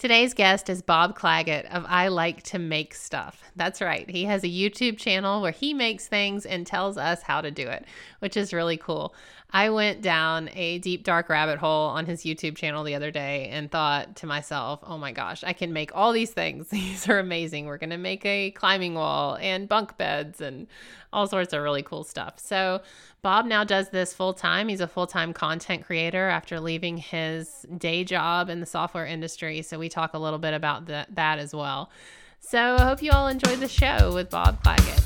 Today's guest is Bob Clagett of I Like to Make Stuff. That's right. He has a YouTube channel where he makes things and tells us how to do it, which is really cool. I went down a deep, dark rabbit hole on his YouTube channel the other day and thought to myself, oh my gosh, I can make all these things. These are amazing. We're going to make a climbing wall and bunk beds and all sorts of really cool stuff. So, Bob now does this full time. He's a full time content creator after leaving his day job in the software industry. So, we talk a little bit about the, that as well. So, I hope you all enjoyed the show with Bob Clagett.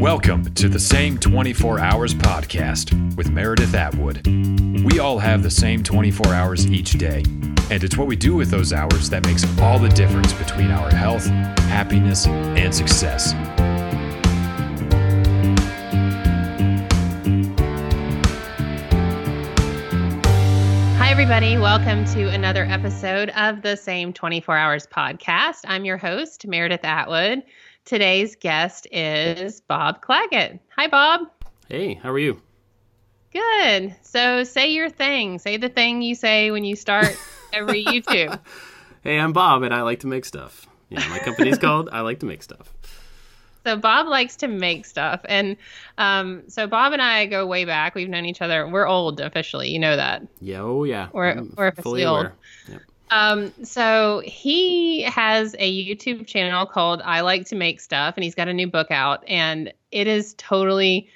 Welcome to the Same 24 Hours podcast with Meredith Atwood. We all have the same 24 hours each day, and it's what we do with those hours that makes all the difference between our health, happiness, and success. Everybody. Welcome to another episode of the Same 24 Hours podcast. I'm your host, Meredith Atwood. Today's guest is Bob Clagett. Hi, Bob. Hey, how are you? Good. So, say your thing. Say the thing you say when you start every YouTube. Hey, I'm Bob, and I like to make stuff. Yeah, my company's called I Like to Make Stuff. So Bob likes to make stuff, and um, so Bob and I go way back. We've known each other. We're old officially. You know that. Yeah. Oh, yeah. We're I'm we're officially old. Yep. Um, so he has a YouTube channel called I Like to Make Stuff, and he's got a new book out, and it is totally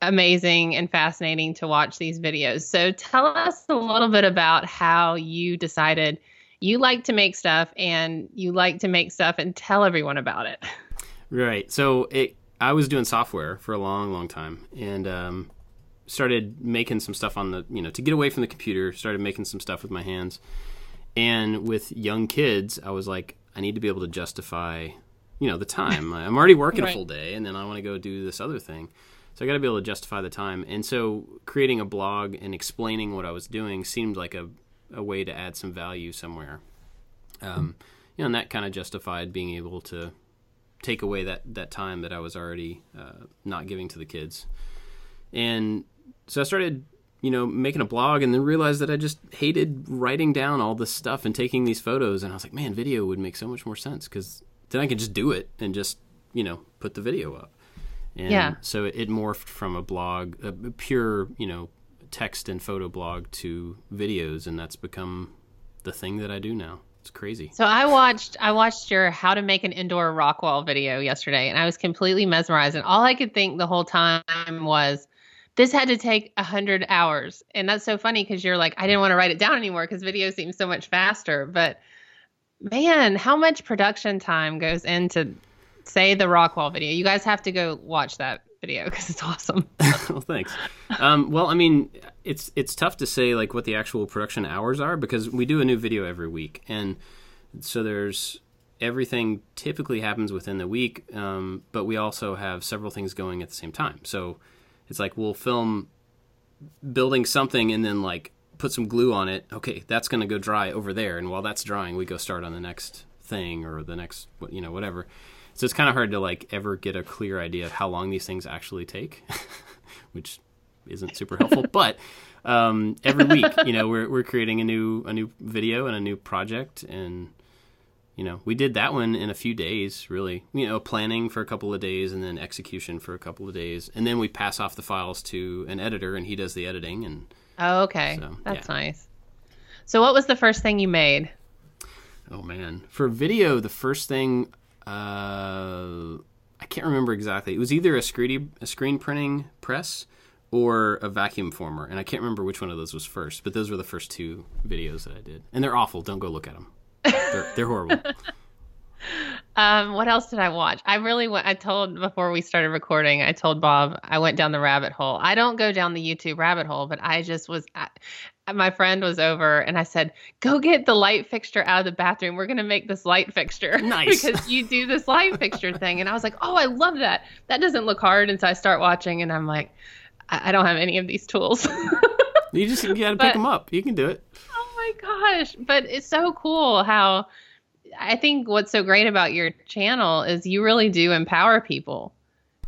amazing and fascinating to watch these videos. So tell us a little bit about how you decided you like to make stuff and you like to make stuff and tell everyone about it. Right. So it, I was doing software for a long, long time, and um, started making some stuff on the, you know, to get away from the computer. Started making some stuff with my hands, and with young kids, I was like, I need to be able to justify, you know, the time. I'm already working Right. a full day, and then I want to go do this other thing. So I got to be able to justify the time. And so creating a blog and explaining what I was doing seemed like a, a way to add some value somewhere. Um, you know, and that kind of justified being able to take away that, that time that I was already uh, not giving to the kids. And so I started, you know, making a blog and then realized that I just hated writing down all this stuff and taking these photos. And I was like, man, video would make so much more sense because then I could just do it and just, you know, put the video up. And Yeah. so it morphed from a blog, a a pure, you know, text and photo blog to videos. And that's become the thing that I do now. It's crazy. So I watched I watched your how to make an indoor rock wall video yesterday and I was completely mesmerized and all I could think the whole time was this had to take a hundred hours. And that's so funny because you're like, I didn't want to write it down anymore because video seems so much faster. But man, how much production time goes into say the rock wall video? You guys have to go watch that video because it's awesome. well, thanks. Um, well, I mean, it's it's tough to say like what the actual production hours are because we do a new video every week, and so there's everything typically happens within the week, um, but we also have several things going at the same time. So it's like we'll film building something and then like put some glue on it. Okay, that's going to go dry over there, and while that's drying, we go start on the next thing or the next you know whatever. So it's kind of hard to like ever get a clear idea of how long these things actually take, which isn't super helpful. but um, every week, you know, we're we're creating a new a new video and a new project, and you know, we did that one in a few days, really. You know, planning for a couple of days and then execution for a couple of days, and then we pass off the files to an editor, and he does the editing. And Oh, okay. So, that's yeah. nice. So what was the first thing you made? oh man, for video, the first thing uh, I can't remember exactly. It was either a screen a screen printing press or a vacuum former, and I can't remember which one of those was first. But those were the first two videos that I did, and they're awful. Don't go look at them. They're, they're horrible. Um, what else did I watch? I really went. I told before we started recording. I told Bob I went down the rabbit hole. I don't go down the YouTube rabbit hole, but I just was. I, Uh, my friend was over, and I said, "Go get the light fixture out of the bathroom. We're gonna make this light fixture Nice. because you do this light fixture thing." And I was like, "Oh, I love that. That doesn't look hard." And so I start watching, and I'm like, "I, I don't have any of these tools." You just you got to pick them up. You can do it. Oh my gosh. But it's so cool how I think what's so great about your channel is you really do empower people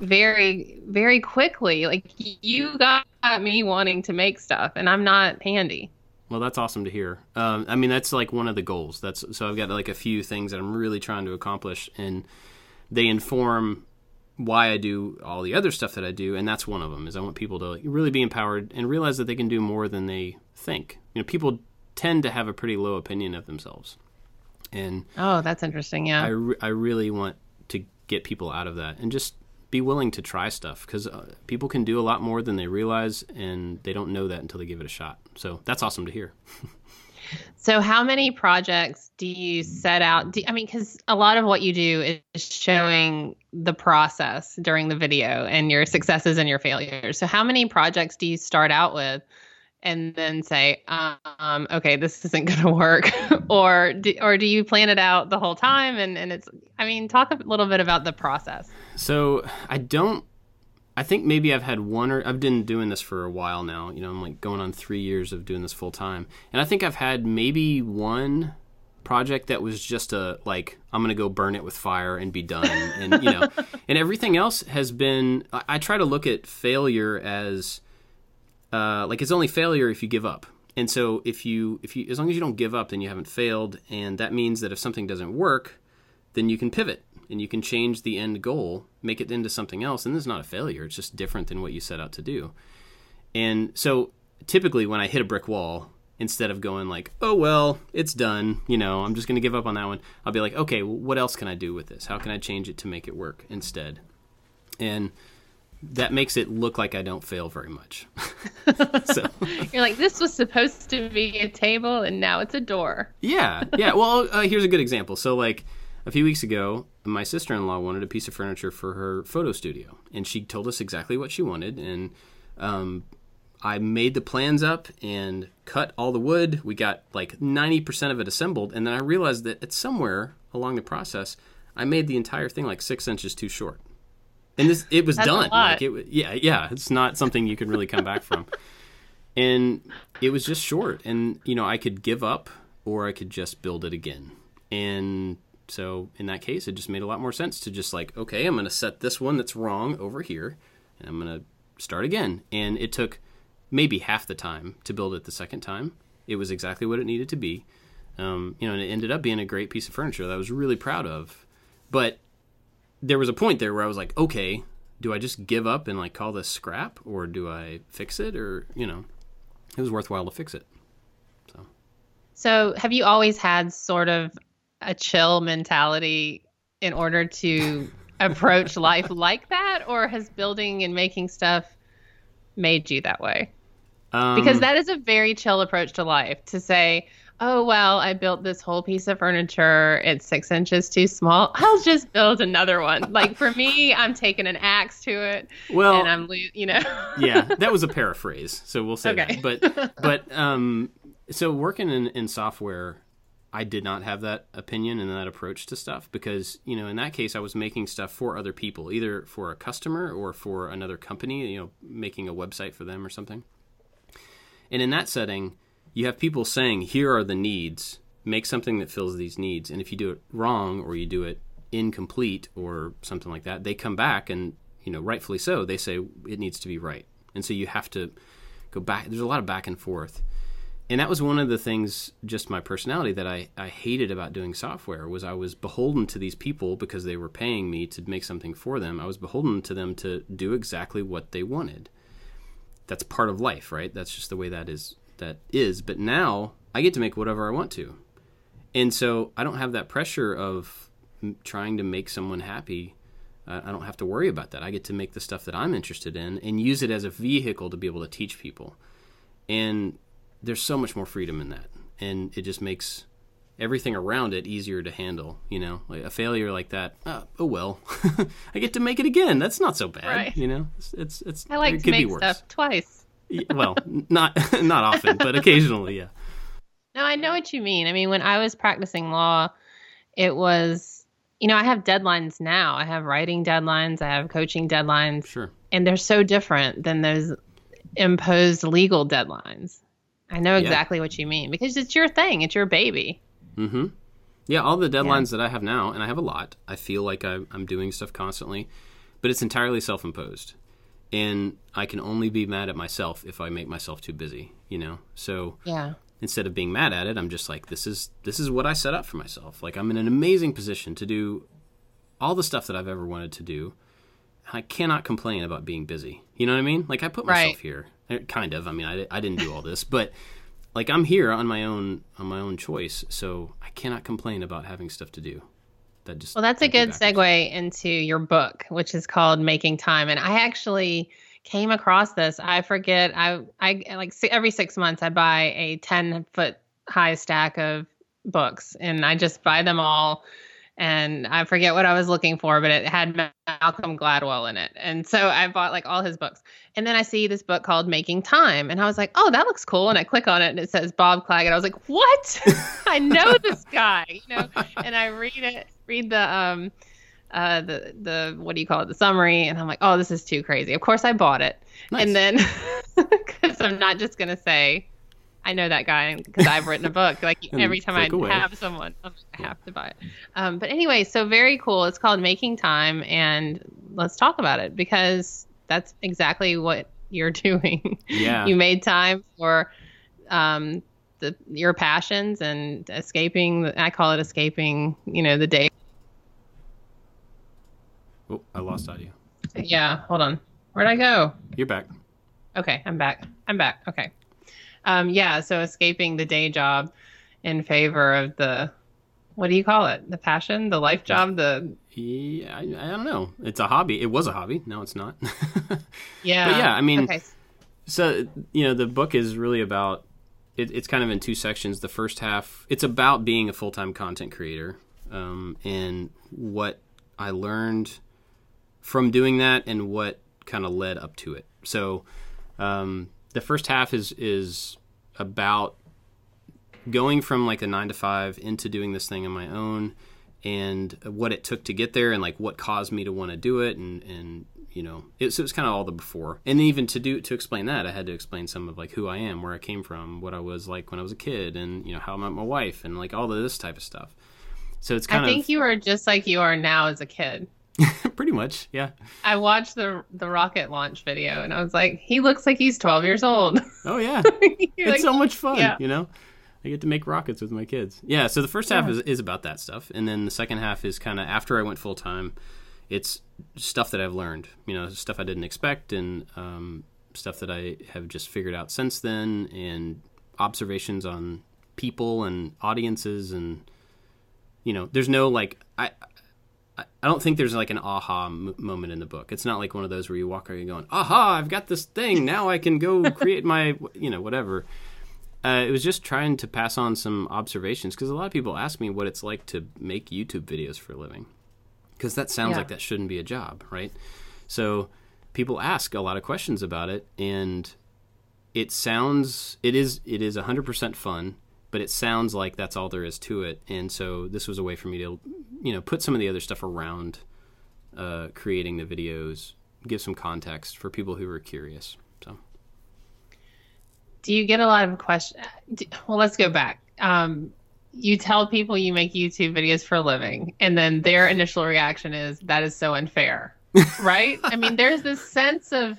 very, very quickly. Like you got me wanting to make stuff, and I'm not handy. Well, that's awesome to hear. Um, I mean, that's like one of the goals. That's so I've got like a few things that I'm really trying to accomplish, and they inform why I do all the other stuff that I do, and that's one of them. Is I want people to really be empowered and realize that they can do more than they think. You know, people tend to have a pretty low opinion of themselves, and Oh, that's interesting. Yeah. I, re- I really want to get people out of that and just be willing to try stuff because uh, people can do a lot more than they realize, and they don't know that until they give it a shot. So that's awesome to hear. So, how many projects do you set out? Do, I mean, because a lot of what you do is showing the process during the video and your successes and your failures. So, how many projects do you start out with and then say, um, okay, this isn't going to work? or, do, or do you plan it out the whole time? And, and it's, I mean, talk a little bit about the process. So I don't. I think maybe I've had one or I've been doing this for a while now. You know, I'm like going on three years of doing this full time, and I think I've had maybe one project that was just a like I'm gonna go burn it with fire and be done, and you know, and everything else has been. I, I try to look at failure as uh, like it's only failure if you give up. And so if you if you as long as you don't give up, then you haven't failed, and that means that if something doesn't work, then you can pivot and you can change the end goal, make it into something else, and this is not a failure. It's just different than what you set out to do. And so typically when I hit a brick wall, instead of going like, "Oh well, it's done," you know, I'm just going to give up on that one. I'll be like, "Okay, well, what else can I do with this? How can I change it to make it work instead?" And that makes it look like I don't fail very much. so You're like, this was supposed to be a table and now it's a door. yeah, yeah. Well, uh, here's a good example. So like a few weeks ago, my sister-in-law wanted a piece of furniture for her photo studio, and she told us exactly what she wanted, and um, I made the plans up and cut all the wood. We got like 90% of it assembled, and then I realized that it's somewhere along the process, I made the entire thing like six inches too short. And this, it was done. Like it, yeah, yeah. It's not something you can really come back from. And it was just short, and you know, I could give up or I could just build it again. And so in that case, it just made a lot more sense to just like, okay, I'm going to set this one that's wrong over here, and I'm going to start again. And it took maybe half the time to build it the second time. It was exactly what it needed to be. Um, you know, and it ended up being a great piece of furniture that I was really proud of. But there was a point there where I was like, okay, do I just give up and like call this scrap, or do I fix it, or you know, it was worthwhile to fix it. So, have you always had sort of a chill mentality in order to approach life like that, or has building and making stuff made you that way? Um, Because that is a very chill approach to life to say, oh, well, I built this whole piece of furniture. It's six inches too small. I'll just build another one. Like for me, I'm taking an axe to it well, and I'm, you know. yeah, that was a paraphrase, so we'll say Okay. that. But but um, so working in, in software, I did not have that opinion and that approach to stuff because you know in that case I was making stuff for other people, either for a customer or for another company, you know, making a website for them or something. And in that setting, you have people saying, "Here are the needs. Make something that fills these needs." And if you do it wrong or you do it incomplete or something like that, they come back and you know, rightfully so, they say it needs to be right. And so you have to go back. There's a lot of back and forth. And that was one of the things, just my personality, that I, I hated about doing software was I was beholden to these people because they were paying me to make something for them. I was beholden to them to do exactly what they wanted. That's part of life, right? That's just the way that is. That is. But now I get to make whatever I want to, and so I don't have that pressure of m- trying to make someone happy. Uh, I don't have to worry about that. I get to make the stuff that I'm interested in and use it as a vehicle to be able to teach people. And there's so much more freedom in that. And it just makes everything around it easier to handle, you know? Like a failure like that, oh, oh well. I get to make it again. That's not so bad, Right. you know? It's it's, it's I like it to could make be worse. stuff twice. Well, not not often, but occasionally, yeah. No, I know what you mean. I mean, when I was practicing law, it was, you know, I have deadlines now. I have writing deadlines, I have coaching deadlines, Sure. and they're so different than those imposed legal deadlines. I know Yeah. exactly what you mean because it's your thing, it's your baby. Mm-hmm. Yeah, all the deadlines that I have now, and I have a lot. I feel like I, I'm doing stuff constantly, but it's entirely self-imposed, and I can only be mad at myself if I make myself too busy. You know, so Yeah. instead of being mad at it, I'm just like, this is this is what I set up for myself. Like I'm in an amazing position to do all the stuff that I've ever wanted to do. I cannot complain about being busy. You know what I mean? Like I put myself Right. here, Eh, kind of. I mean, I, I didn't do all this, but like I'm here on my own on my own choice, so I cannot complain about having stuff to do. That just Well, that's a good segue into your book, which is called Making Time. And I actually came across this. I forget. I I like every six months I buy a ten foot high stack of books, and I just buy them all. And I forget what I was looking for, but it had Malcolm Gladwell in it, and so I bought like all his books. And then I see this book called Making Time, and I was like, "Oh, that looks cool." And I click on it, and it says Bob Clagett. I was like, "What? I know this guy," you know. And I read it, read the um, uh, the the what do you call it, the summary, and I'm like, "Oh, this is too crazy." Of course, I bought it, Nice. and then because I'm not just gonna say. I know that guy because I've written a book. Like every time I away. have someone, like, I have to buy it. Um, but anyway, so very cool. It's called Making Time, and let's talk about it because that's exactly what you're doing. Yeah. you made time for um, the your passions and escaping. I call it escaping. You know, the day. Oh, I lost audio. Yeah, hold on. Where'd I go? You're back. Okay, I'm back. I'm back. Okay. Um, yeah, so escaping the day job in favor of the what do you call it? The passion, the life job, the Yeah, I, I don't know. It's a hobby. It was a hobby. Now it's not. yeah. But yeah, I mean- okay. So you know, the book is really about. It, it's kind of in two sections. The first half, it's about being a full time content creator, um, and what I learned from doing that, and what kind of led up to it. So, um, the first half is is about going from like a nine to five into doing this thing on my own, and what it took to get there, and like what caused me to want to do it, and and you know, it, so it was kind of all the before, and even to do to explain that, I had to explain some of like who I am, where I came from, what I was like when I was a kid, and you know how I met my wife, and like all of this type of stuff. So it's kind of I think you are just like you are now as a kid. pretty much, yeah. I watched the the rocket launch video and I was like, he looks like he's 12 years old. Oh yeah, it's like, so much fun, yeah. you know. I get to make rockets with my kids. Yeah, so the first half Yeah. is, is about that stuff, and then the second half is kind of after I went full time. It's stuff that I've learned, you know, stuff I didn't expect, and um, stuff that I have just figured out since then, and observations on people and audiences, and you know, there's no like I. I don't think there's like an aha m- moment in the book. It's not like one of those where you walk around going, "Aha! I've got this thing. Now I can go create my, you know, whatever." Uh, it was just trying to pass on some observations because a lot of people ask me what it's like to make YouTube videos for a living, because that sounds Yeah. like that shouldn't be a job, right? So people ask a lot of questions about it, and it sounds it is it is 100% fun, but it sounds like that's all there is to it. And so this was a way for me to, you know, put some of the other stuff around uh, creating the videos, give some context for people who are curious. So. Do you get a lot of questions? Well, let's go back. Um, you tell people you make YouTube videos for a living, and then their initial reaction is that is so unfair, right? I mean, there's this sense of,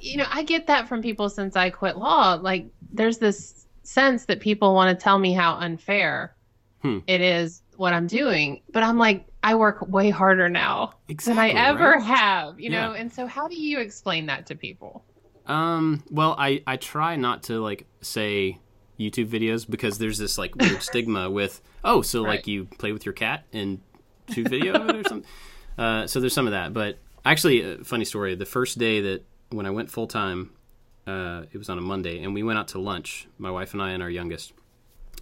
you know, I get that from people since I quit law. Like, there's this sense that people want to tell me how unfair Hmm. it is what I'm doing, but I'm like, I work way harder now than I ever right? have, you know. And so, how do you explain that to people? Um, well, I, I try not to like say YouTube videos because there's this like weird stigma with oh, so like you play with your cat and shoot video of it or something. Uh, so there's some of that. But actually, a funny story. The first day that when I went full time, uh, it was on a Monday, and we went out to lunch. My wife and I and our youngest,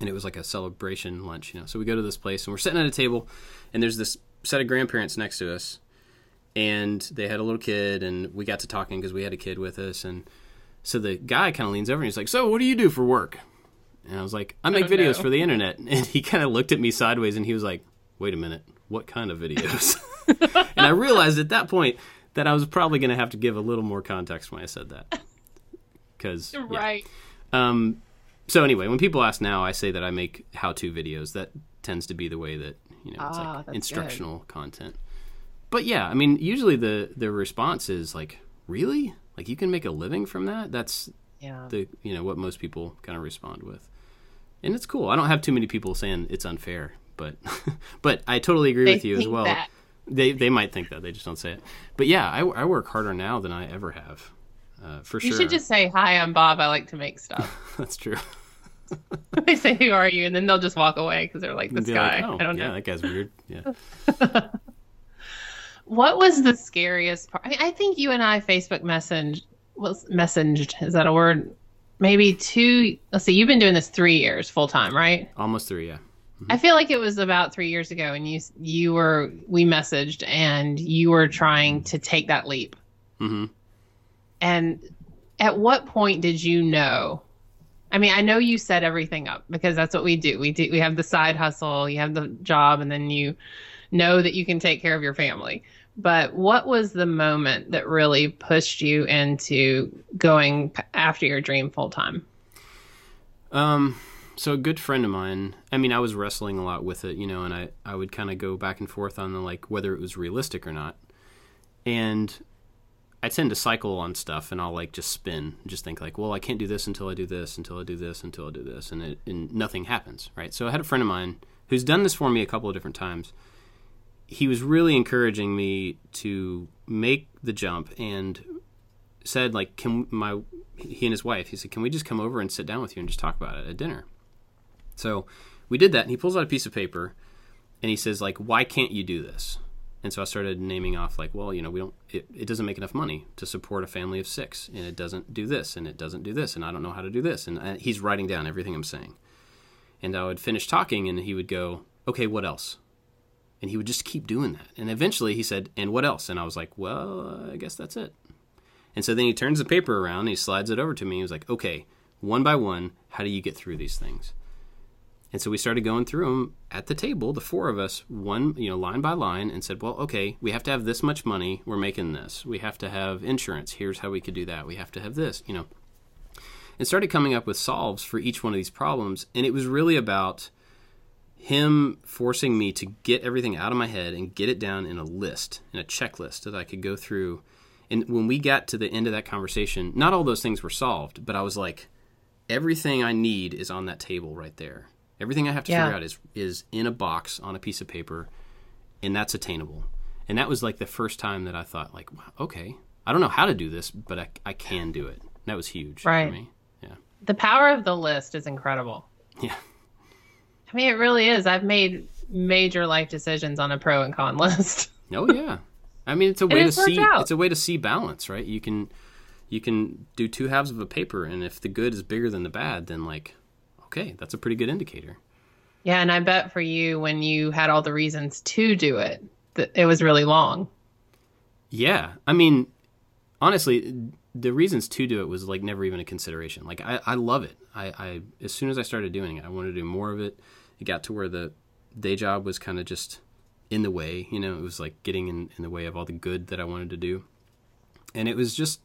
and it was like a celebration lunch, you know. So we go to this place, and we're sitting at a table, and there's this set of grandparents next to us, and they had a little kid, and we got to talking because we had a kid with us, and so the guy kind of leans over and he's like, "So, what do you do for work?" And I was like, "I make Oh, videos no. for the internet." And he kind of looked at me sideways, and he was like, "Wait a minute, what kind of videos?" and I realized at that point that I was probably going to have to give a little more context when I said that, because Right. um, so anyway, when people ask now, I say that I make how-to videos. That tends to be the way that you know it's Ah, like instructional content. But yeah, I mean, usually the the response is like, "Really? Like you can make a living from that?" That's Yeah. the you know what most people kind of respond with. And it's cool. I don't have too many people saying it's unfair, but but I totally agree They with you as well. that. They they might think that they just don't say it. But yeah, I, I work harder now than I ever have, uh, for You sure. You should just say, "Hi, I'm Bob. I like to make stuff." That's true. they say, "Who are you?" and then they'll just walk away because they're like, "This guy." like, oh, I don't yeah, know. Yeah, that guy's weird. Yeah. What was the scariest part? I, mean, I think you and I Facebook messaged. Was messaged? Is that a word? Maybe two. Let's see. You've been doing this three years full time, right? Almost three. Yeah. I feel like it was about three years ago, and you you were we messaged, and you were trying to take that leap. mm-hmm. And at what point did you know? I mean, I know you set everything up because that's what we do. We do we have the side hustle, you have the job, and then you know that you can take care of your family. But what was the moment that really pushed you into going after your dream full time? Um, so a good friend of mine, I mean, I was wrestling a lot with it, you know, and I, I would kind of go back and forth on the, like, whether it was realistic or not. And I tend to cycle on stuff and I'll like just spin, just think like, well, I can't do this until I do this, until I do this, until I do this. And it, and nothing happens. Right. So I had a friend of mine who's done this for me a couple of different times. He was really encouraging me to make the jump and said like, can my, he and his wife, he said, can we just come over and sit down with you and just talk about it at dinner? So we did that, and he pulls out a piece of paper, and he says, like, why can't you do this? And so I started naming off, like, well, you know, we don't, it, it doesn't make enough money to support a family of six, and it doesn't do this, and it doesn't do this, and I don't know how to do this. And I, he's writing down everything I'm saying. And I would finish talking, and he would go, okay, what else? And he would just keep doing that. And eventually he said, and what else? And I was like, well, I guess that's it. And so then he turns the paper around and he slides it over to me. He was like, okay, one by one, how do you get through these things? And so we started going through them at the table, the four of us, one, you know, line by line, and said, well, okay, we have to have this much money. We're making this. We have to have insurance. Here's how we could do that. We have to have this, you know. And started coming up with solves for each one of these problems. And it was really about him forcing me to get everything out of my head and get it down in a list, in a checklist that I could go through. And when we got to the end of that conversation, not all those things were solved, but I was like, everything I need is on that table right there. Everything I have to Yeah. figure out is is in a box on a piece of paper, and that's attainable. And that was like the first time that I thought, like, wow, okay, I don't know how to do this, but I, I can do it. That was huge Right. for me. Yeah. The power of the list is incredible. Yeah. I mean, it really is. I've made major life decisions on a pro and con list. Oh yeah. I mean, it's a way to see. out. It's a way to see balance, right? You can, you can do two halves of a paper, and if the good is bigger than the bad, then like, okay, that's a pretty good indicator. yeah, and I bet for you, when you had all the reasons to do it, that it was really long. Yeah, I mean, honestly, the reasons to do it was like never even a consideration. Like I, I love it. I, I as soon as I started doing it, I wanted to do more of it. It got to where the day job was kind of just in the way. You know, it was like getting in, in the way of all the good that I wanted to do, and it was just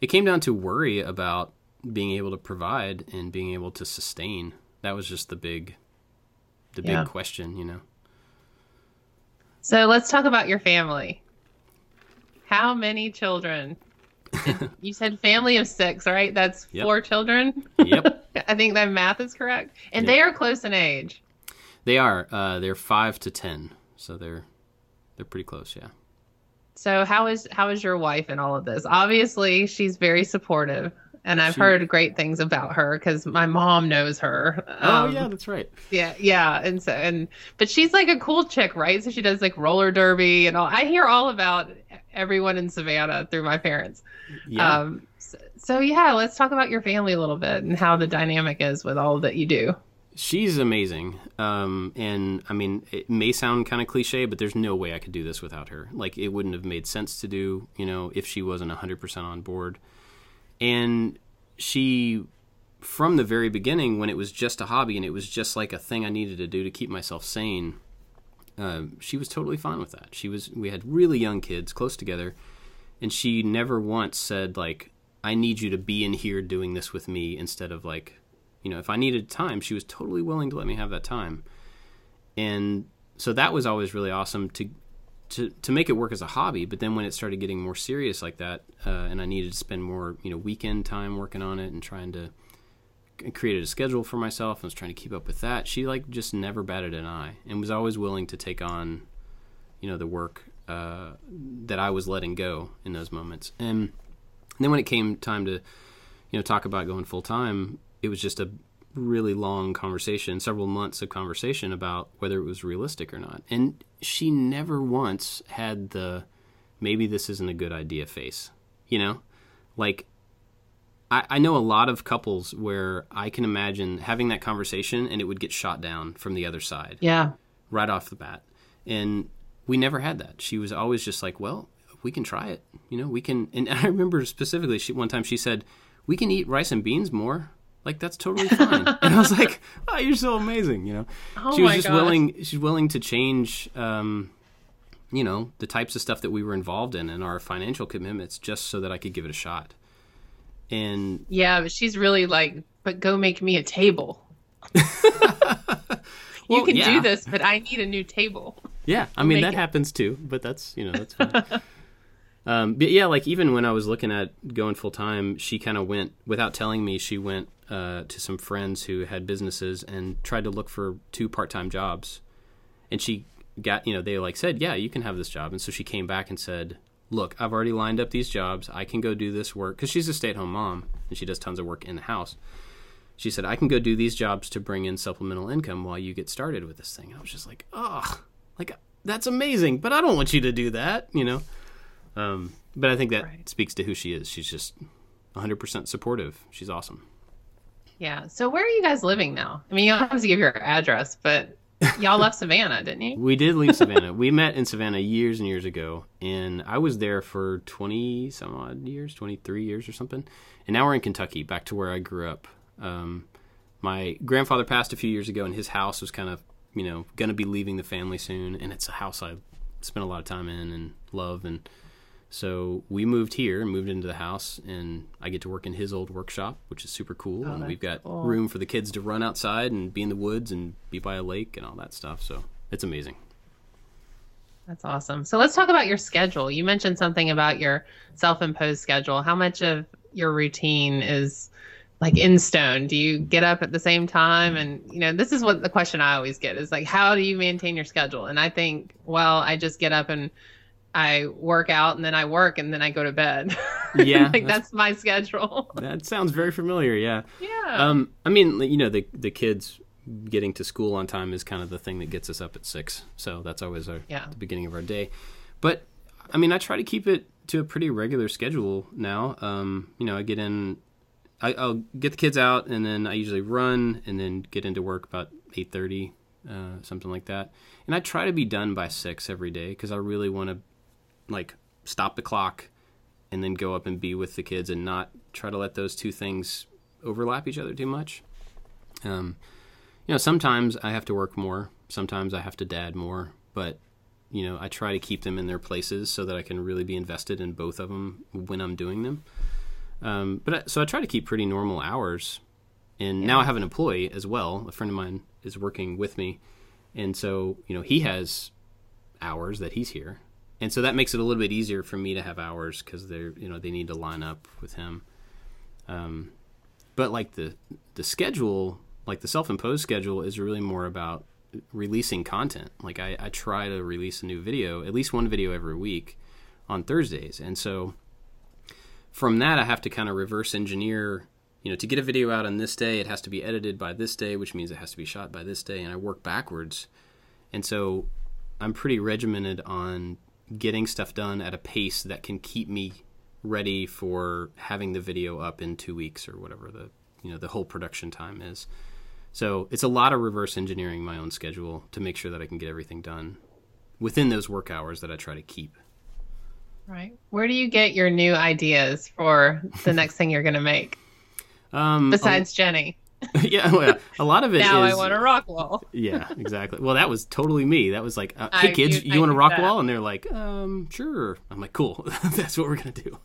it came down to worry about being able to provide and being able to sustain. That was just the big, the big question. You know. So let's talk about your family. How many children? you said family of six, right? That's Yep. four children. Yep. I think that math is correct, and they are close in age. They are. Uh, they're five to ten, so they're they're pretty close. Yeah. So how is how is your wife in all of this? Obviously, she's very supportive, and I've She- heard great things about her because my mom knows her. Oh Um, yeah, that's right. yeah, yeah, and so and but she's like a cool chick, right? So she does like roller derby and all. I hear all about everyone in Savannah through my parents. Yeah. Um, so, yeah, let's talk about your family a little bit and how the dynamic is with all that you do. She's amazing. Um, and I mean, it may sound kind of cliche, but there's no way I could do this without her. Like, it wouldn't have made sense to do, you know, if she wasn't 100% on board. And she, from the very beginning, when it was just a hobby and it was just like a thing I needed to do to keep myself sane, um, she was totally fine with that. She was, we had really young kids close together, and she never once said, like, I need you to be in here doing this with me instead of like, you know, if I needed time, she was totally willing to let me have that time. And so that was always really awesome to to to make it work as a hobby. But then when it started getting more serious like that, uh, and I needed to spend more, you know, weekend time working on it and trying to created a schedule for myself and was trying to keep up with that. She like just never batted an eye and was always willing to take on, you know, the work uh, that I was letting go in those moments. And then when it came time to, you know, talk about going full time, it was just a really long conversation, several months of conversation about whether it was realistic or not. And she never once had the maybe this isn't a good idea face. You know, like I, I know a lot of couples where I can imagine having that conversation and it would get shot down from the other side. Yeah. Right off the bat. And we never had that. She was always just like, well, we can try it. You know, we can. And I remember specifically, she one time she said, we can eat rice and beans more. Like that's totally fine. and I was like, oh, you're so amazing. You know, Oh she was just gosh. willing. She's willing to change. Um, you know, the types of stuff that we were involved in and our financial commitments, just so that I could give it a shot. And Yeah, but she's really like, but go make me a table. you can yeah. do this, but I need a new table. Yeah, I mean that it. happens too, but that's you know that's fine. Um, but yeah, like even when I was looking at going full time, she kind of went without telling me. She went uh, to some friends who had businesses and tried to look for two part time jobs, and she got you know they like said yeah you can have this job, and so she came back and said look I've already lined up these jobs I can go do this work because she's a stay at home mom and she does tons of work in the house. She said I can go do these jobs to bring in supplemental income while you get started with this thing. I was just like oh like that's amazing but i don't want you to do that you know um, but i think that Right. speaks to who she is she's just 100% supportive she's awesome Yeah. So where are you guys living now? I mean, you don't have to give your address, but y'all left Savannah, didn't you? we did leave savannah we met in savannah years and years ago and i was there for 20 some odd years 23 years or something and now we're in kentucky back to where i grew up um, my grandfather passed a few years ago and his house was kind of you know going to be leaving the family soon and it's a house i spent a lot of time in and love and so we moved here and moved into the house and i get to work in his old workshop which is super cool oh, and we've got cool. room for the kids to run outside and be in the woods and be by a lake and all that stuff so it's amazing That's awesome. So let's talk about your schedule. You mentioned something about your self-imposed schedule. How much of your routine is like in stone? Do you get up at the same time? And you know, this is what the question I always get is like, how do you maintain your schedule? And I think, well, I just get up and I work out and then I work and then I go to bed. Yeah, like that's- that's my schedule. that sounds very familiar yeah yeah. um i mean you know the the kids getting to school on time is kind of the thing that gets us up at six so that's always our Yeah. the beginning of our day but i mean i try to keep it to a pretty regular schedule now um you know i get in I, i'll get the kids out and then i usually run and then get into work about 8.30 uh, something like that and i try to be done by six every day because i really want to like stop the clock and then go up and be with the kids and not try to let those two things overlap each other too much. Um, you know, sometimes I have to work more, sometimes I have to dad more, but you know, I try to keep them in their places so that I can really be invested in both of them when I'm doing them. Um, but I, so I try to keep pretty normal hours, and now I have an employee as well. A friend of mine is working with me, and so you know he has hours that he's here, and so that makes it a little bit easier for me to have hours because they're you know they need to line up with him. Um, but like the the schedule, like the self-imposed schedule, is really more about releasing content. Like I, I try to release a new video, at least one video every week, on Thursdays, and so from that I have to kind of reverse engineer. You know, to get a video out on this day, it has to be edited by this day, which means it has to be shot by this day, and I work backwards. And so I'm pretty regimented on getting stuff done at a pace that can keep me ready for having the video up in two weeks or whatever the you know the whole production time is. So it's a lot of reverse engineering my own schedule to make sure that I can get everything done within those work hours that I try to keep. right. Where do you get your new ideas for the next thing you're going to make Um, besides Jenny? yeah, well, a lot of it. Now I want a rock wall. yeah, exactly. Well, that was totally me. That was like, uh, hey I kids, you want a rock that. wall? And they're like, um, sure. I'm like, cool. That's what we're gonna do.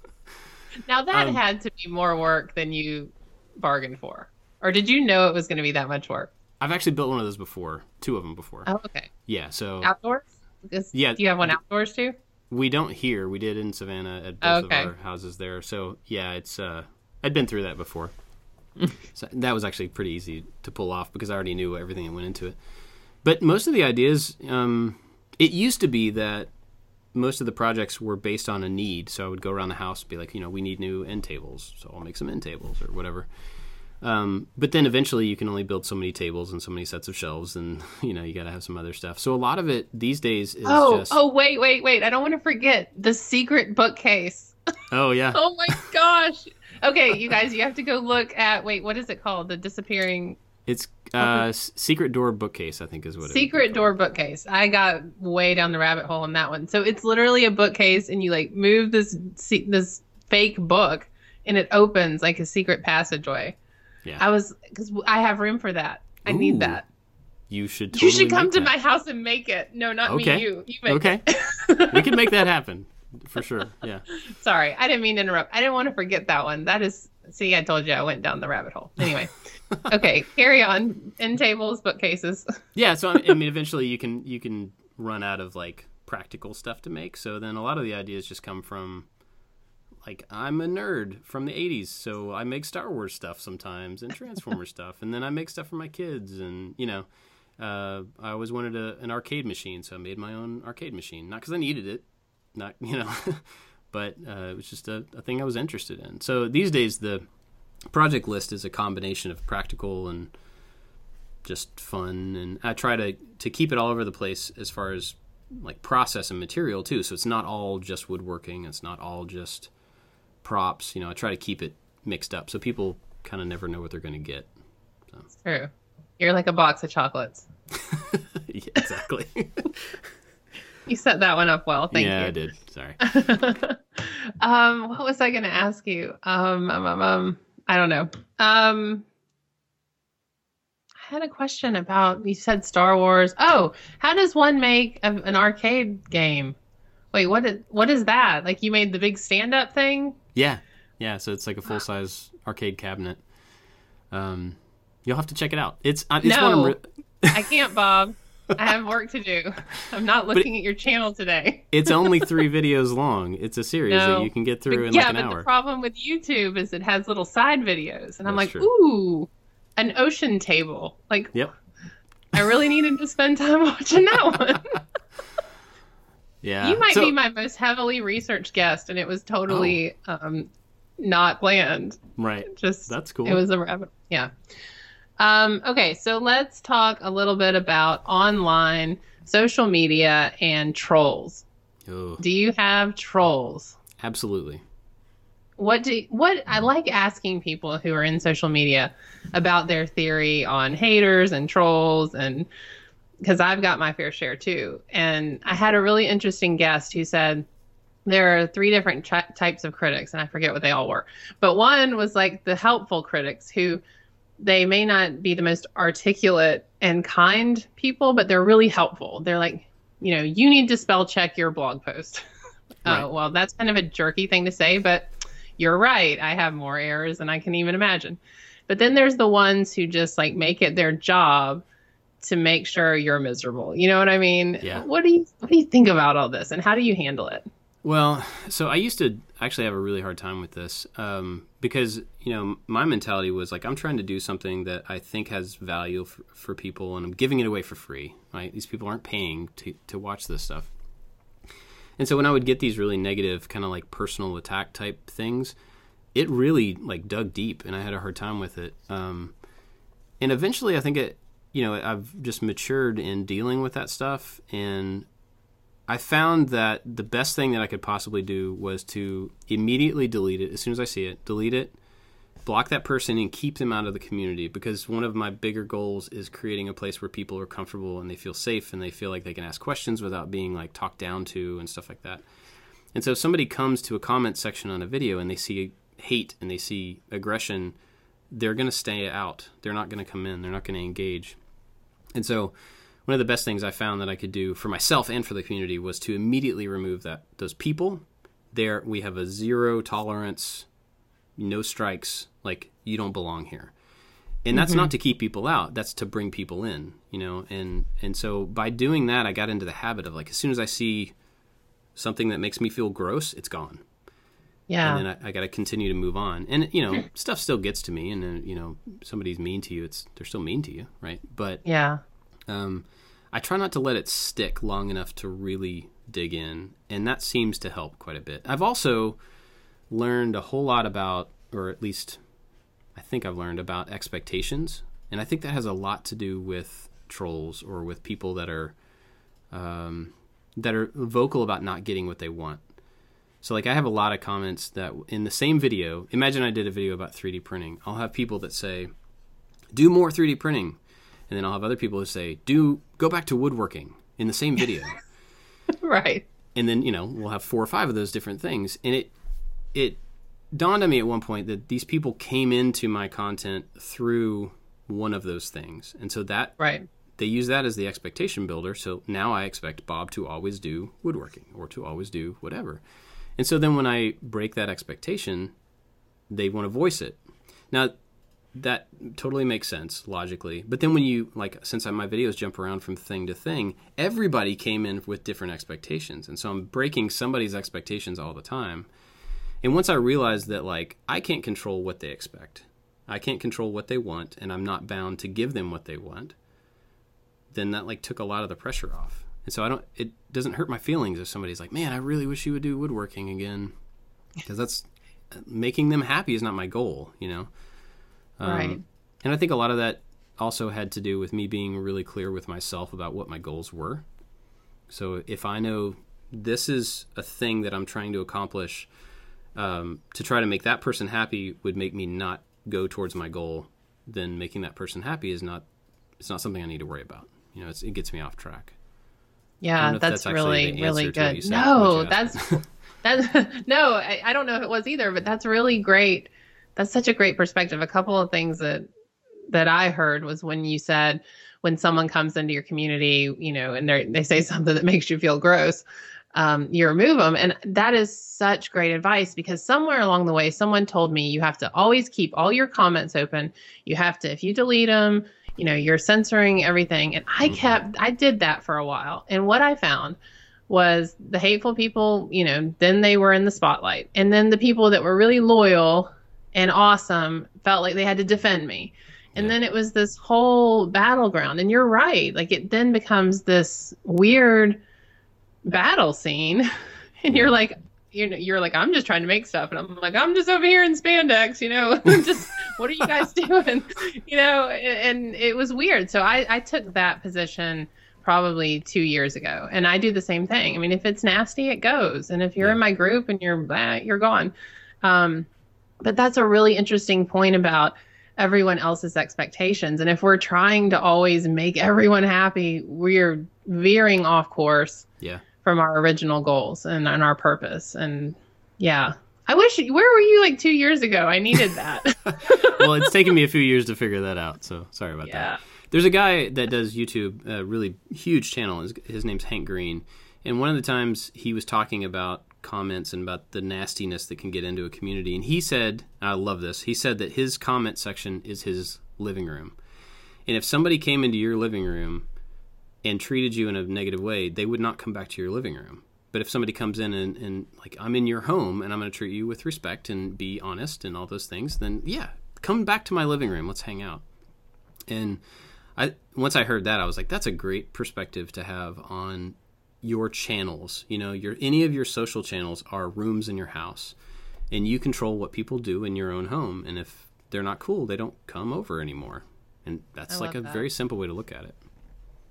Now that Um, had to be more work than you bargained for. Or did you know it was going to be that much work? I've actually built one of those before, two of them before. Oh, okay. Yeah, so Outdoors? Is- Yeah. Do you have one outdoors too? we don't here. We did in Savannah at both Okay. of our houses there. So yeah, it's uh, I'd been through that before. so that was actually pretty easy to pull off because I already knew everything that went into it. But most of the ideas, um, it used to be that most of the projects were based on a need. So I would go around the house and be like, you know, we need new end tables, so I'll make some end tables or whatever. Um, but then eventually you can only build so many tables and so many sets of shelves, and you know you got to have some other stuff. So a lot of it these days is Oh, just oh, wait, wait, wait! I don't want to forget the secret bookcase. oh yeah Oh my gosh! Okay, you guys, you have to go look at. Wait, what is it called? The disappearing it's uh, secret door bookcase I think is what it secret door bookcase. I got way down the rabbit hole on that one. So it's literally a bookcase, and you like move this this fake book, and it opens like a secret passageway. Yeah. I was because I have room for that. I Ooh, need that. You should you should come to that. my house and make it. No, not Okay. me. You. You make Okay, it. we can make that happen for sure. Yeah. Sorry, I didn't mean to interrupt. I didn't want to forget that one. That is, see, I told you I went down the rabbit hole. Anyway, okay, carry on. End tables, bookcases. Yeah, so I mean, eventually you can you can run out of like practical stuff to make. So then a lot of the ideas just come from like I'm a nerd from the '80s, so I make Star Wars stuff sometimes and Transformer stuff, and then I make stuff for my kids, and you know, uh, I always wanted a, an arcade machine, so I made my own arcade machine. Not because I needed it, not you know, but uh, it was just a, a thing I was interested in. So these days the project list is a combination of practical and just fun and I try to to keep it all over the place as far as like process and material too so it's not all just woodworking it's not all just props you know I try to keep it mixed up so people kind of never know what they're going to get True. You're like a box of chocolates. yeah, exactly You set that one up well. Thank you. yeah you. I did sorry um, what was I going to ask you? Um, um, um, um, I don't know. Um, I had a question about you said Star Wars. Oh, how does one make a, an arcade game? Wait, what is what is that? Like you made the big stand up thing? yeah yeah so it's like a full size arcade cabinet um you'll have to check it out it's uh, it's one No. of re- I can't, Bob. I have work to do. I'm not looking at your channel today. it's only three videos long it's a series No. that you can get through in yeah, like an but hour the problem with YouTube is it has little side videos, and I'm like, true. ooh, an ocean table. Like, yep I really needed to spend time watching that one. yeah you might So- be my most heavily researched guest, and it was totally um, not planned. right Just That's cool. It was a rabbit. Yeah. Um, okay, so let's talk a little bit about online social media and trolls. oh, Do you have trolls? absolutely What do what I like asking people who are in social media about their theory on haters and trolls and because I've got my fair share too. And I had a really interesting guest who said there are three different types of critics and I forget what they all were. But one was like the helpful critics who they may not be the most articulate and kind people, but they're really helpful. They're like, you know, you need to spell check your blog post. Uh, right. Oh, well, that's kind of a jerky thing to say, but you're right. I have more errors than I can even imagine. But then there's the ones who just like make it their job to make sure you're miserable. You know what I mean? Yeah. What do you what do you think about all this and how do you handle it? Well, so I used to actually have a really hard time with this um, because you know my mentality was like I'm trying to do something that I think has value for, for people, and I'm giving it away for free. Right? These people aren't paying to to watch this stuff. And so when I would get these really negative, kind of like personal attack type things, it really like dug deep, and I had a hard time with it. Um, and eventually, I think it, you know, I've just matured in dealing with that stuff, and I found that the best thing that I could possibly do was to immediately delete it as soon as I see it, delete it, block that person, and keep them out of the community. Because one of my bigger goals is creating a place where people are comfortable and they feel safe and they feel like they can ask questions without being like talked down to and stuff like that. And so if somebody comes to a comment section on a video and they see hate and they see aggression, they're going to stay out. They're not going to come in. They're not going to engage. And so one of the best things I found that I could do for myself and for the community was to immediately remove that those people. There we have a zero tolerance, no strikes. Like you don't belong here, and that's not mm-hmm. to keep people out. That's to bring people in. You know, and and so by doing that, I got into the habit of like as soon as I see something that makes me feel gross, it's gone. Yeah. and then I, I got to continue to move on. And you know, hmm. stuff still gets to me, and then you know, somebody's mean to you, it's they're still mean to you, right? But yeah. Um, I try not to let it stick long enough to really dig in, and that seems to help quite a bit. I've also learned a whole lot about, or at least I think I've learned about expectations, and I think that has a lot to do with trolls or with people that are um, that are vocal about not getting what they want. So like I have a lot of comments that in the same video, imagine I did a video about 3D printing. I'll have people that say, "Do more 3D printing." And then I'll have other people who say, "Do go back to woodworking." In the same video. right. and then, you know, we'll have four or five of those different things. And it it dawned on me at one point that these people came into my content through one of those things. And so that Right. they use that as the expectation builder. So now I expect Bob to always do woodworking or to always do whatever. And so then when I break that expectation, they want to voice it. Now, that totally makes sense logically. But then when you, like, since I, my videos jump around from thing to thing, everybody came in with different expectations. And so I'm breaking somebody's expectations all the time. And once I realized that, like, I can't control what they expect, I can't control what they want, and I'm not bound to give them what they want then that like took a lot of the pressure off. And so I don't it doesn't hurt my feelings if somebody's like, "Man, I really wish you would do woodworking again." Because that's uh, making them happy is not my goal, you know. Um, Right. And I think a lot of that also had to do with me being really clear with myself about what my goals were. So if I know this is a thing that I'm trying to accomplish, um, to try to make that person happy would make me not go towards my goal. Then making that person happy is not it's not something I need to worry about. You know, it's, it gets me off track. Yeah, that's, that's really really answer to what you good. said- No, that's that's no. I, I don't know if it was either, but that's really great. That's such a great perspective. A couple of things that that I heard was when you said when someone comes into your community, you know, and they they say something that makes you feel gross, um, you remove them, and that is such great advice because somewhere along the way, someone told me you have to always keep all your comments open. You have to, if you delete them, you know, you're censoring everything, and I Mhm. kept, I did that for a while, and what I found was the hateful people, you know, then they were in the spotlight. And then the people that were really loyal and awesome felt like they had to defend me. And Yeah. then it was this whole battleground. And you're right. Like it then becomes this weird battle scene. And you're like, you know, you're like, I'm just trying to make stuff. And I'm like, I'm just over here in spandex, you know, just what are you guys doing? You know, and, and it was weird. So I, I took that position probably two years ago. And I do the same thing. I mean, if it's nasty, it goes. And if you're Yeah. in my group and you're blah, you're gone. Um, but that's a really interesting point about everyone else's expectations. And if we're trying to always make everyone happy, we're veering off course Yeah. from our original goals and, and our purpose. And yeah. I wish where were you like two years ago? I needed that. well, it's taken me a few years to figure that out. So sorry about yeah. that. There's a guy that does YouTube, a really huge channel. His, his name's Hank Green. And one of the times he was talking about comments and about the nastiness that can get into a community. And he said, I love this, he said that his comment section is his living room. And if somebody came into your living room and treated you in a negative way, they would not come back to your living room. But if somebody comes in and, and like, I'm in your home and I'm going to treat you with respect and be honest and all those things, then yeah, come back to my living room. Let's hang out. And I once I heard that, I was like, that's a great perspective to have on your channels. You know, your any of your social channels are rooms in your house, and you control what people do in your own home. And if they're not cool, they don't come over anymore. And that's I like a that. very simple way to look at it.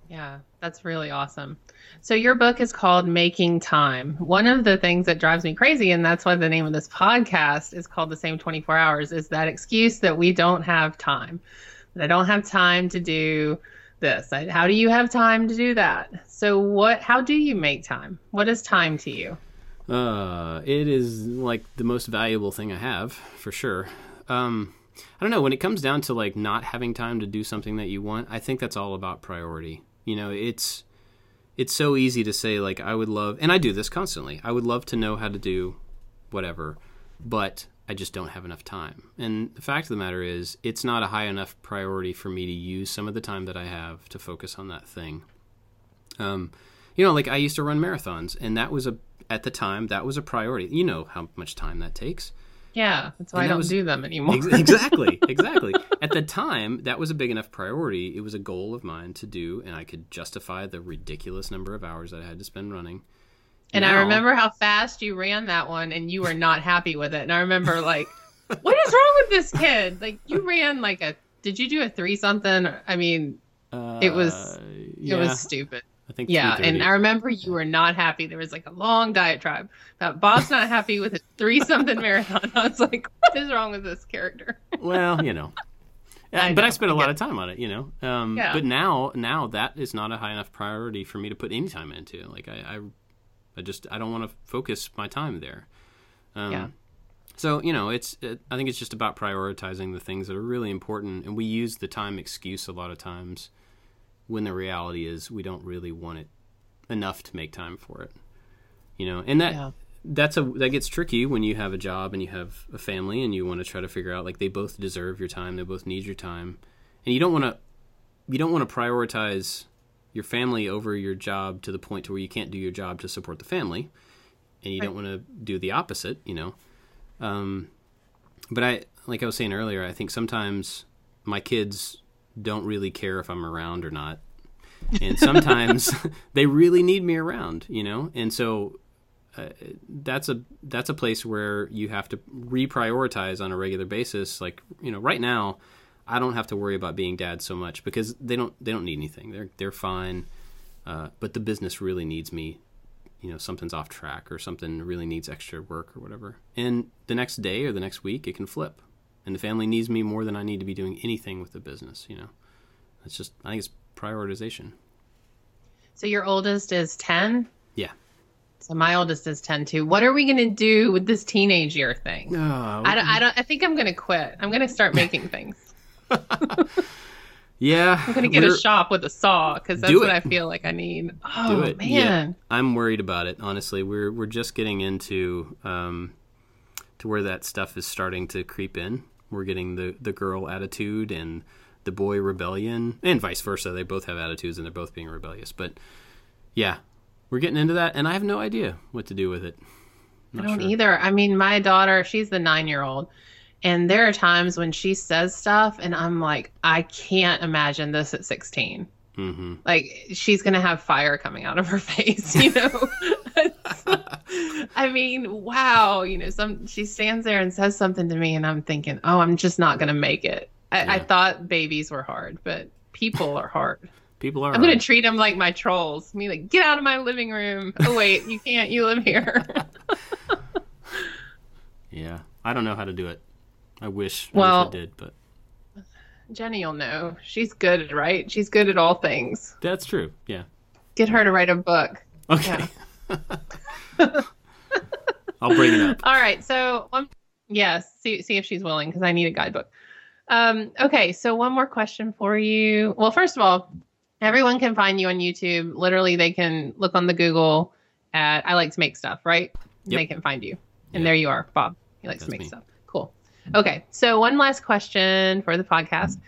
Yeah, that's really awesome. So your book is called Making Time. One of the things that drives me crazy, and that's why the name of this podcast is called The Same 24 Hours, is that excuse that we don't have time. That I don't have time to do this. How do you have time to do that? So what how do you make time? What is time to you? Uh, it is like the most valuable thing I have for sure. Um, I don't know when it comes down to like not having time to do something that you want. I think that's all about priority. You know, it's it's so easy to say like I would love, and I do this constantly. I would love to know how to do whatever, but I just don't have enough time. And the fact of the matter is, it's not a high enough priority for me to use some of the time that I have to focus on that thing. Um, you know, like I used to run marathons, and that was a at the time that was a priority. You know how much time that takes. Yeah, that's why And I that don't was- do them anymore. Ex- exactly, exactly. At the time, that was a big enough priority. It was a goal of mine to do, and I could justify the ridiculous number of hours that I had to spend running. And I remember how fast you ran that one and you were not happy with it. And I remember like, what is wrong with this kid? Like you ran like a did you do a three something? I mean, It was- Uh, it was stupid. I think Yeah. And I remember you were not happy. There was like a long diatribe about Bob's not happy with a three something marathon. I was like, what is wrong with this character? well, you know. I but know, I spent a lot get of time on it, you know. Um, Yeah. But now, now that is not a high enough priority for me to put any time into. Like I, I, I just I don't want to focus my time there. Um, Yeah. So you know, it's it, I think it's just about prioritizing the things that are really important, and we use the time excuse a lot of times, when the reality is we don't really want it enough to make time for it. You know, and that Yeah. that's a that gets tricky when you have a job and you have a family and you want to try to figure out like they both deserve your time, they both need your time, and you don't want to you don't want to prioritize your family over your job to the point to where you can't do your job to support the family, and you don't want to do the opposite, you know. Um, but I like I was saying earlier, I think sometimes my kids don't really care if I'm around or not. And sometimes they really need me around, you know? And so uh, that's a that's a place where you have to reprioritize on a regular basis. Like, you know, right now I don't have to worry about being dad so much because they don't they don't need anything. They're they're fine. Uh, but the business really needs me you know something's off track or something really needs extra work or whatever and the next day or the next week it can flip and the family needs me more than i need to be doing anything with the business you know it's just i think it's prioritization So your oldest is ten? yeah So my oldest is ten too. What are we gonna do with this teenage year thing? oh, I don't, I don't I think I'm gonna quit. I'm gonna start making things. yeah I'm gonna get we're- a shop with a saw because that's what. I feel like I need. Oh man, yeah. i'm worried about it honestly. We're we're just getting into um to where that stuff is starting to creep in. We're getting the the girl attitude and the boy rebellion and vice versa. They both have attitudes and they're both being rebellious. But yeah we're getting into that and i have no idea what to do with it. I don't sure. either. I mean, my daughter, she's the nine year old, and there are times when she says stuff, and I'm like, I can't imagine this at 16. mm-hmm. Like she's gonna have fire coming out of her face, you know. I mean, wow, you know, some she stands there and says something to me, and I'm thinking, oh, I'm just not gonna make it. I, I thought babies were hard, but people are hard. people are I'm gonna hard. treat them like my trolls. I mean, like, get out of my living room. Oh wait, you can't. You live here. yeah i don't know how to do it i wish I Well- i did but Jenny will know. She's good, right? She's good at all things. that's true yeah Get her to write a book. okay i'll bring it up All right. So, one, yes, see, see if she's willing because I need a guidebook. Um, okay. So, one more question for you. Well, first of all, everyone can find you on YouTube. Literally, they can look on the Google at I like to make stuff, right? Yep. They can find you. And Yep. there you are, Bob. He likes That's to make me. stuff. Okay. So, one last question for the podcast.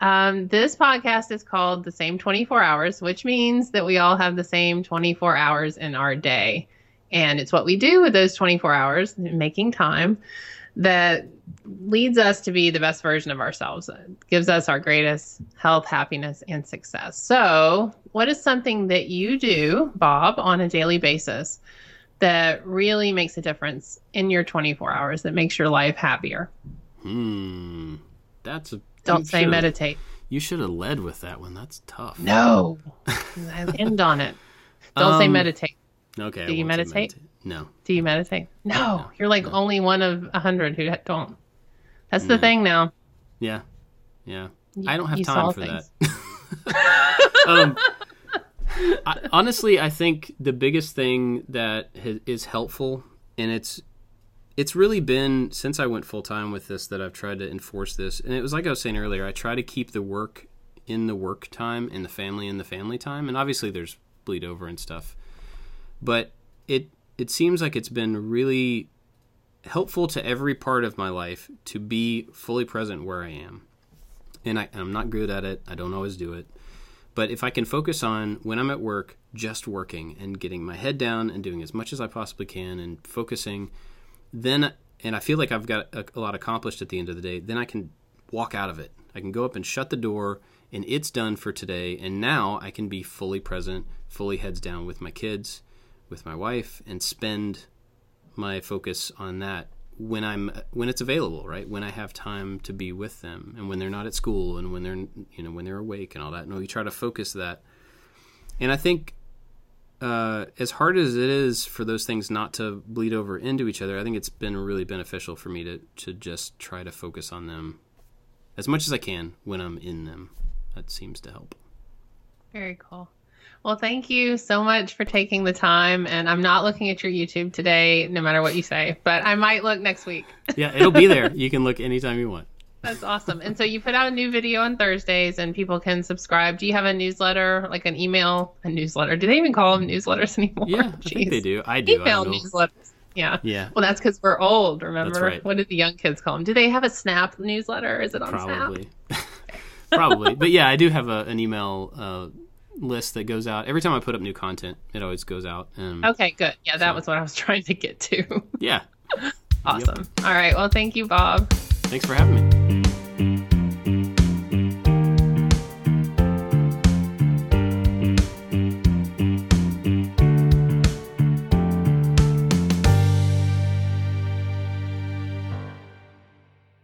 Um, this podcast is called The Same 24 Hours, which means that we all have the same 24 hours in our day. And it's what we do with those 24 hours, making time, that leads us to be the best version of ourselves, gives us our greatest health, happiness, and success. So, what is something that you do, Bob, on a daily basis that really makes a difference in your 24 hours, that makes your life happier? Hmm. That's a. Don't say meditate. You should have led with that one. That's tough. No. I end on it. Don't say Um, meditate. Okay. Do you won't meditate? No. Do you meditate? No. No, You're like no. only one of a hundred who don't. That's the No. thing now. Yeah. Yeah. You- I don't have time for things. that. um, I, honestly, I think the biggest thing that ha- is helpful, and it's it's really been since I went full time with this that I've tried to enforce this. And it was like I was saying earlier, I try to keep the work in the work time and the family in the family time. And obviously, there's bleed over and stuff, but it it seems like it's been really helpful to every part of my life to be fully present where I am. And I, I'm not good at it. I don't always do it. But if I can focus on when I'm at work, just working and getting my head down and doing as much as I possibly can and focusing, then and I feel like I've got a, a lot accomplished at the end of the day, then I can walk out of it. I can go up and shut the door and it's done for today. And now I can be fully present, fully heads down with my kids, with my wife, and spend my focus on that when I'm when it's available, right? When I have time to be with them, and when they're not at school, and when they're you know when they're awake and all that. No, we try to focus that. And I think uh, as hard as it is for those things not to bleed over into each other, I think it's been really beneficial for me to to just try to focus on them as much as I can when I'm in them. That seems to help. Very cool. Well, thank you so much for taking the time. And I'm not looking at your YouTube today, no matter what you say, but I might look next week. yeah, it'll be there. You can look anytime you want. That's awesome. And so you put out a new video on Thursdays and people can subscribe. Do you have a newsletter, like an email, a newsletter? Do they even call them newsletters anymore? Yeah, I think they do. I do. Email newsletters. Yeah. Yeah. Well, that's because we're old. Remember? That's right. What did the young kids call them? Do they have a Snap newsletter? Is it on Probably. Snap? Probably. But yeah, I do have a, an email uh, list that goes out every time I put up new content. It always goes out. Um, Okay, good. Yeah, that was what I was trying to get to. Yeah. awesome. All right. Well, thank you, Bob. Thanks for having me.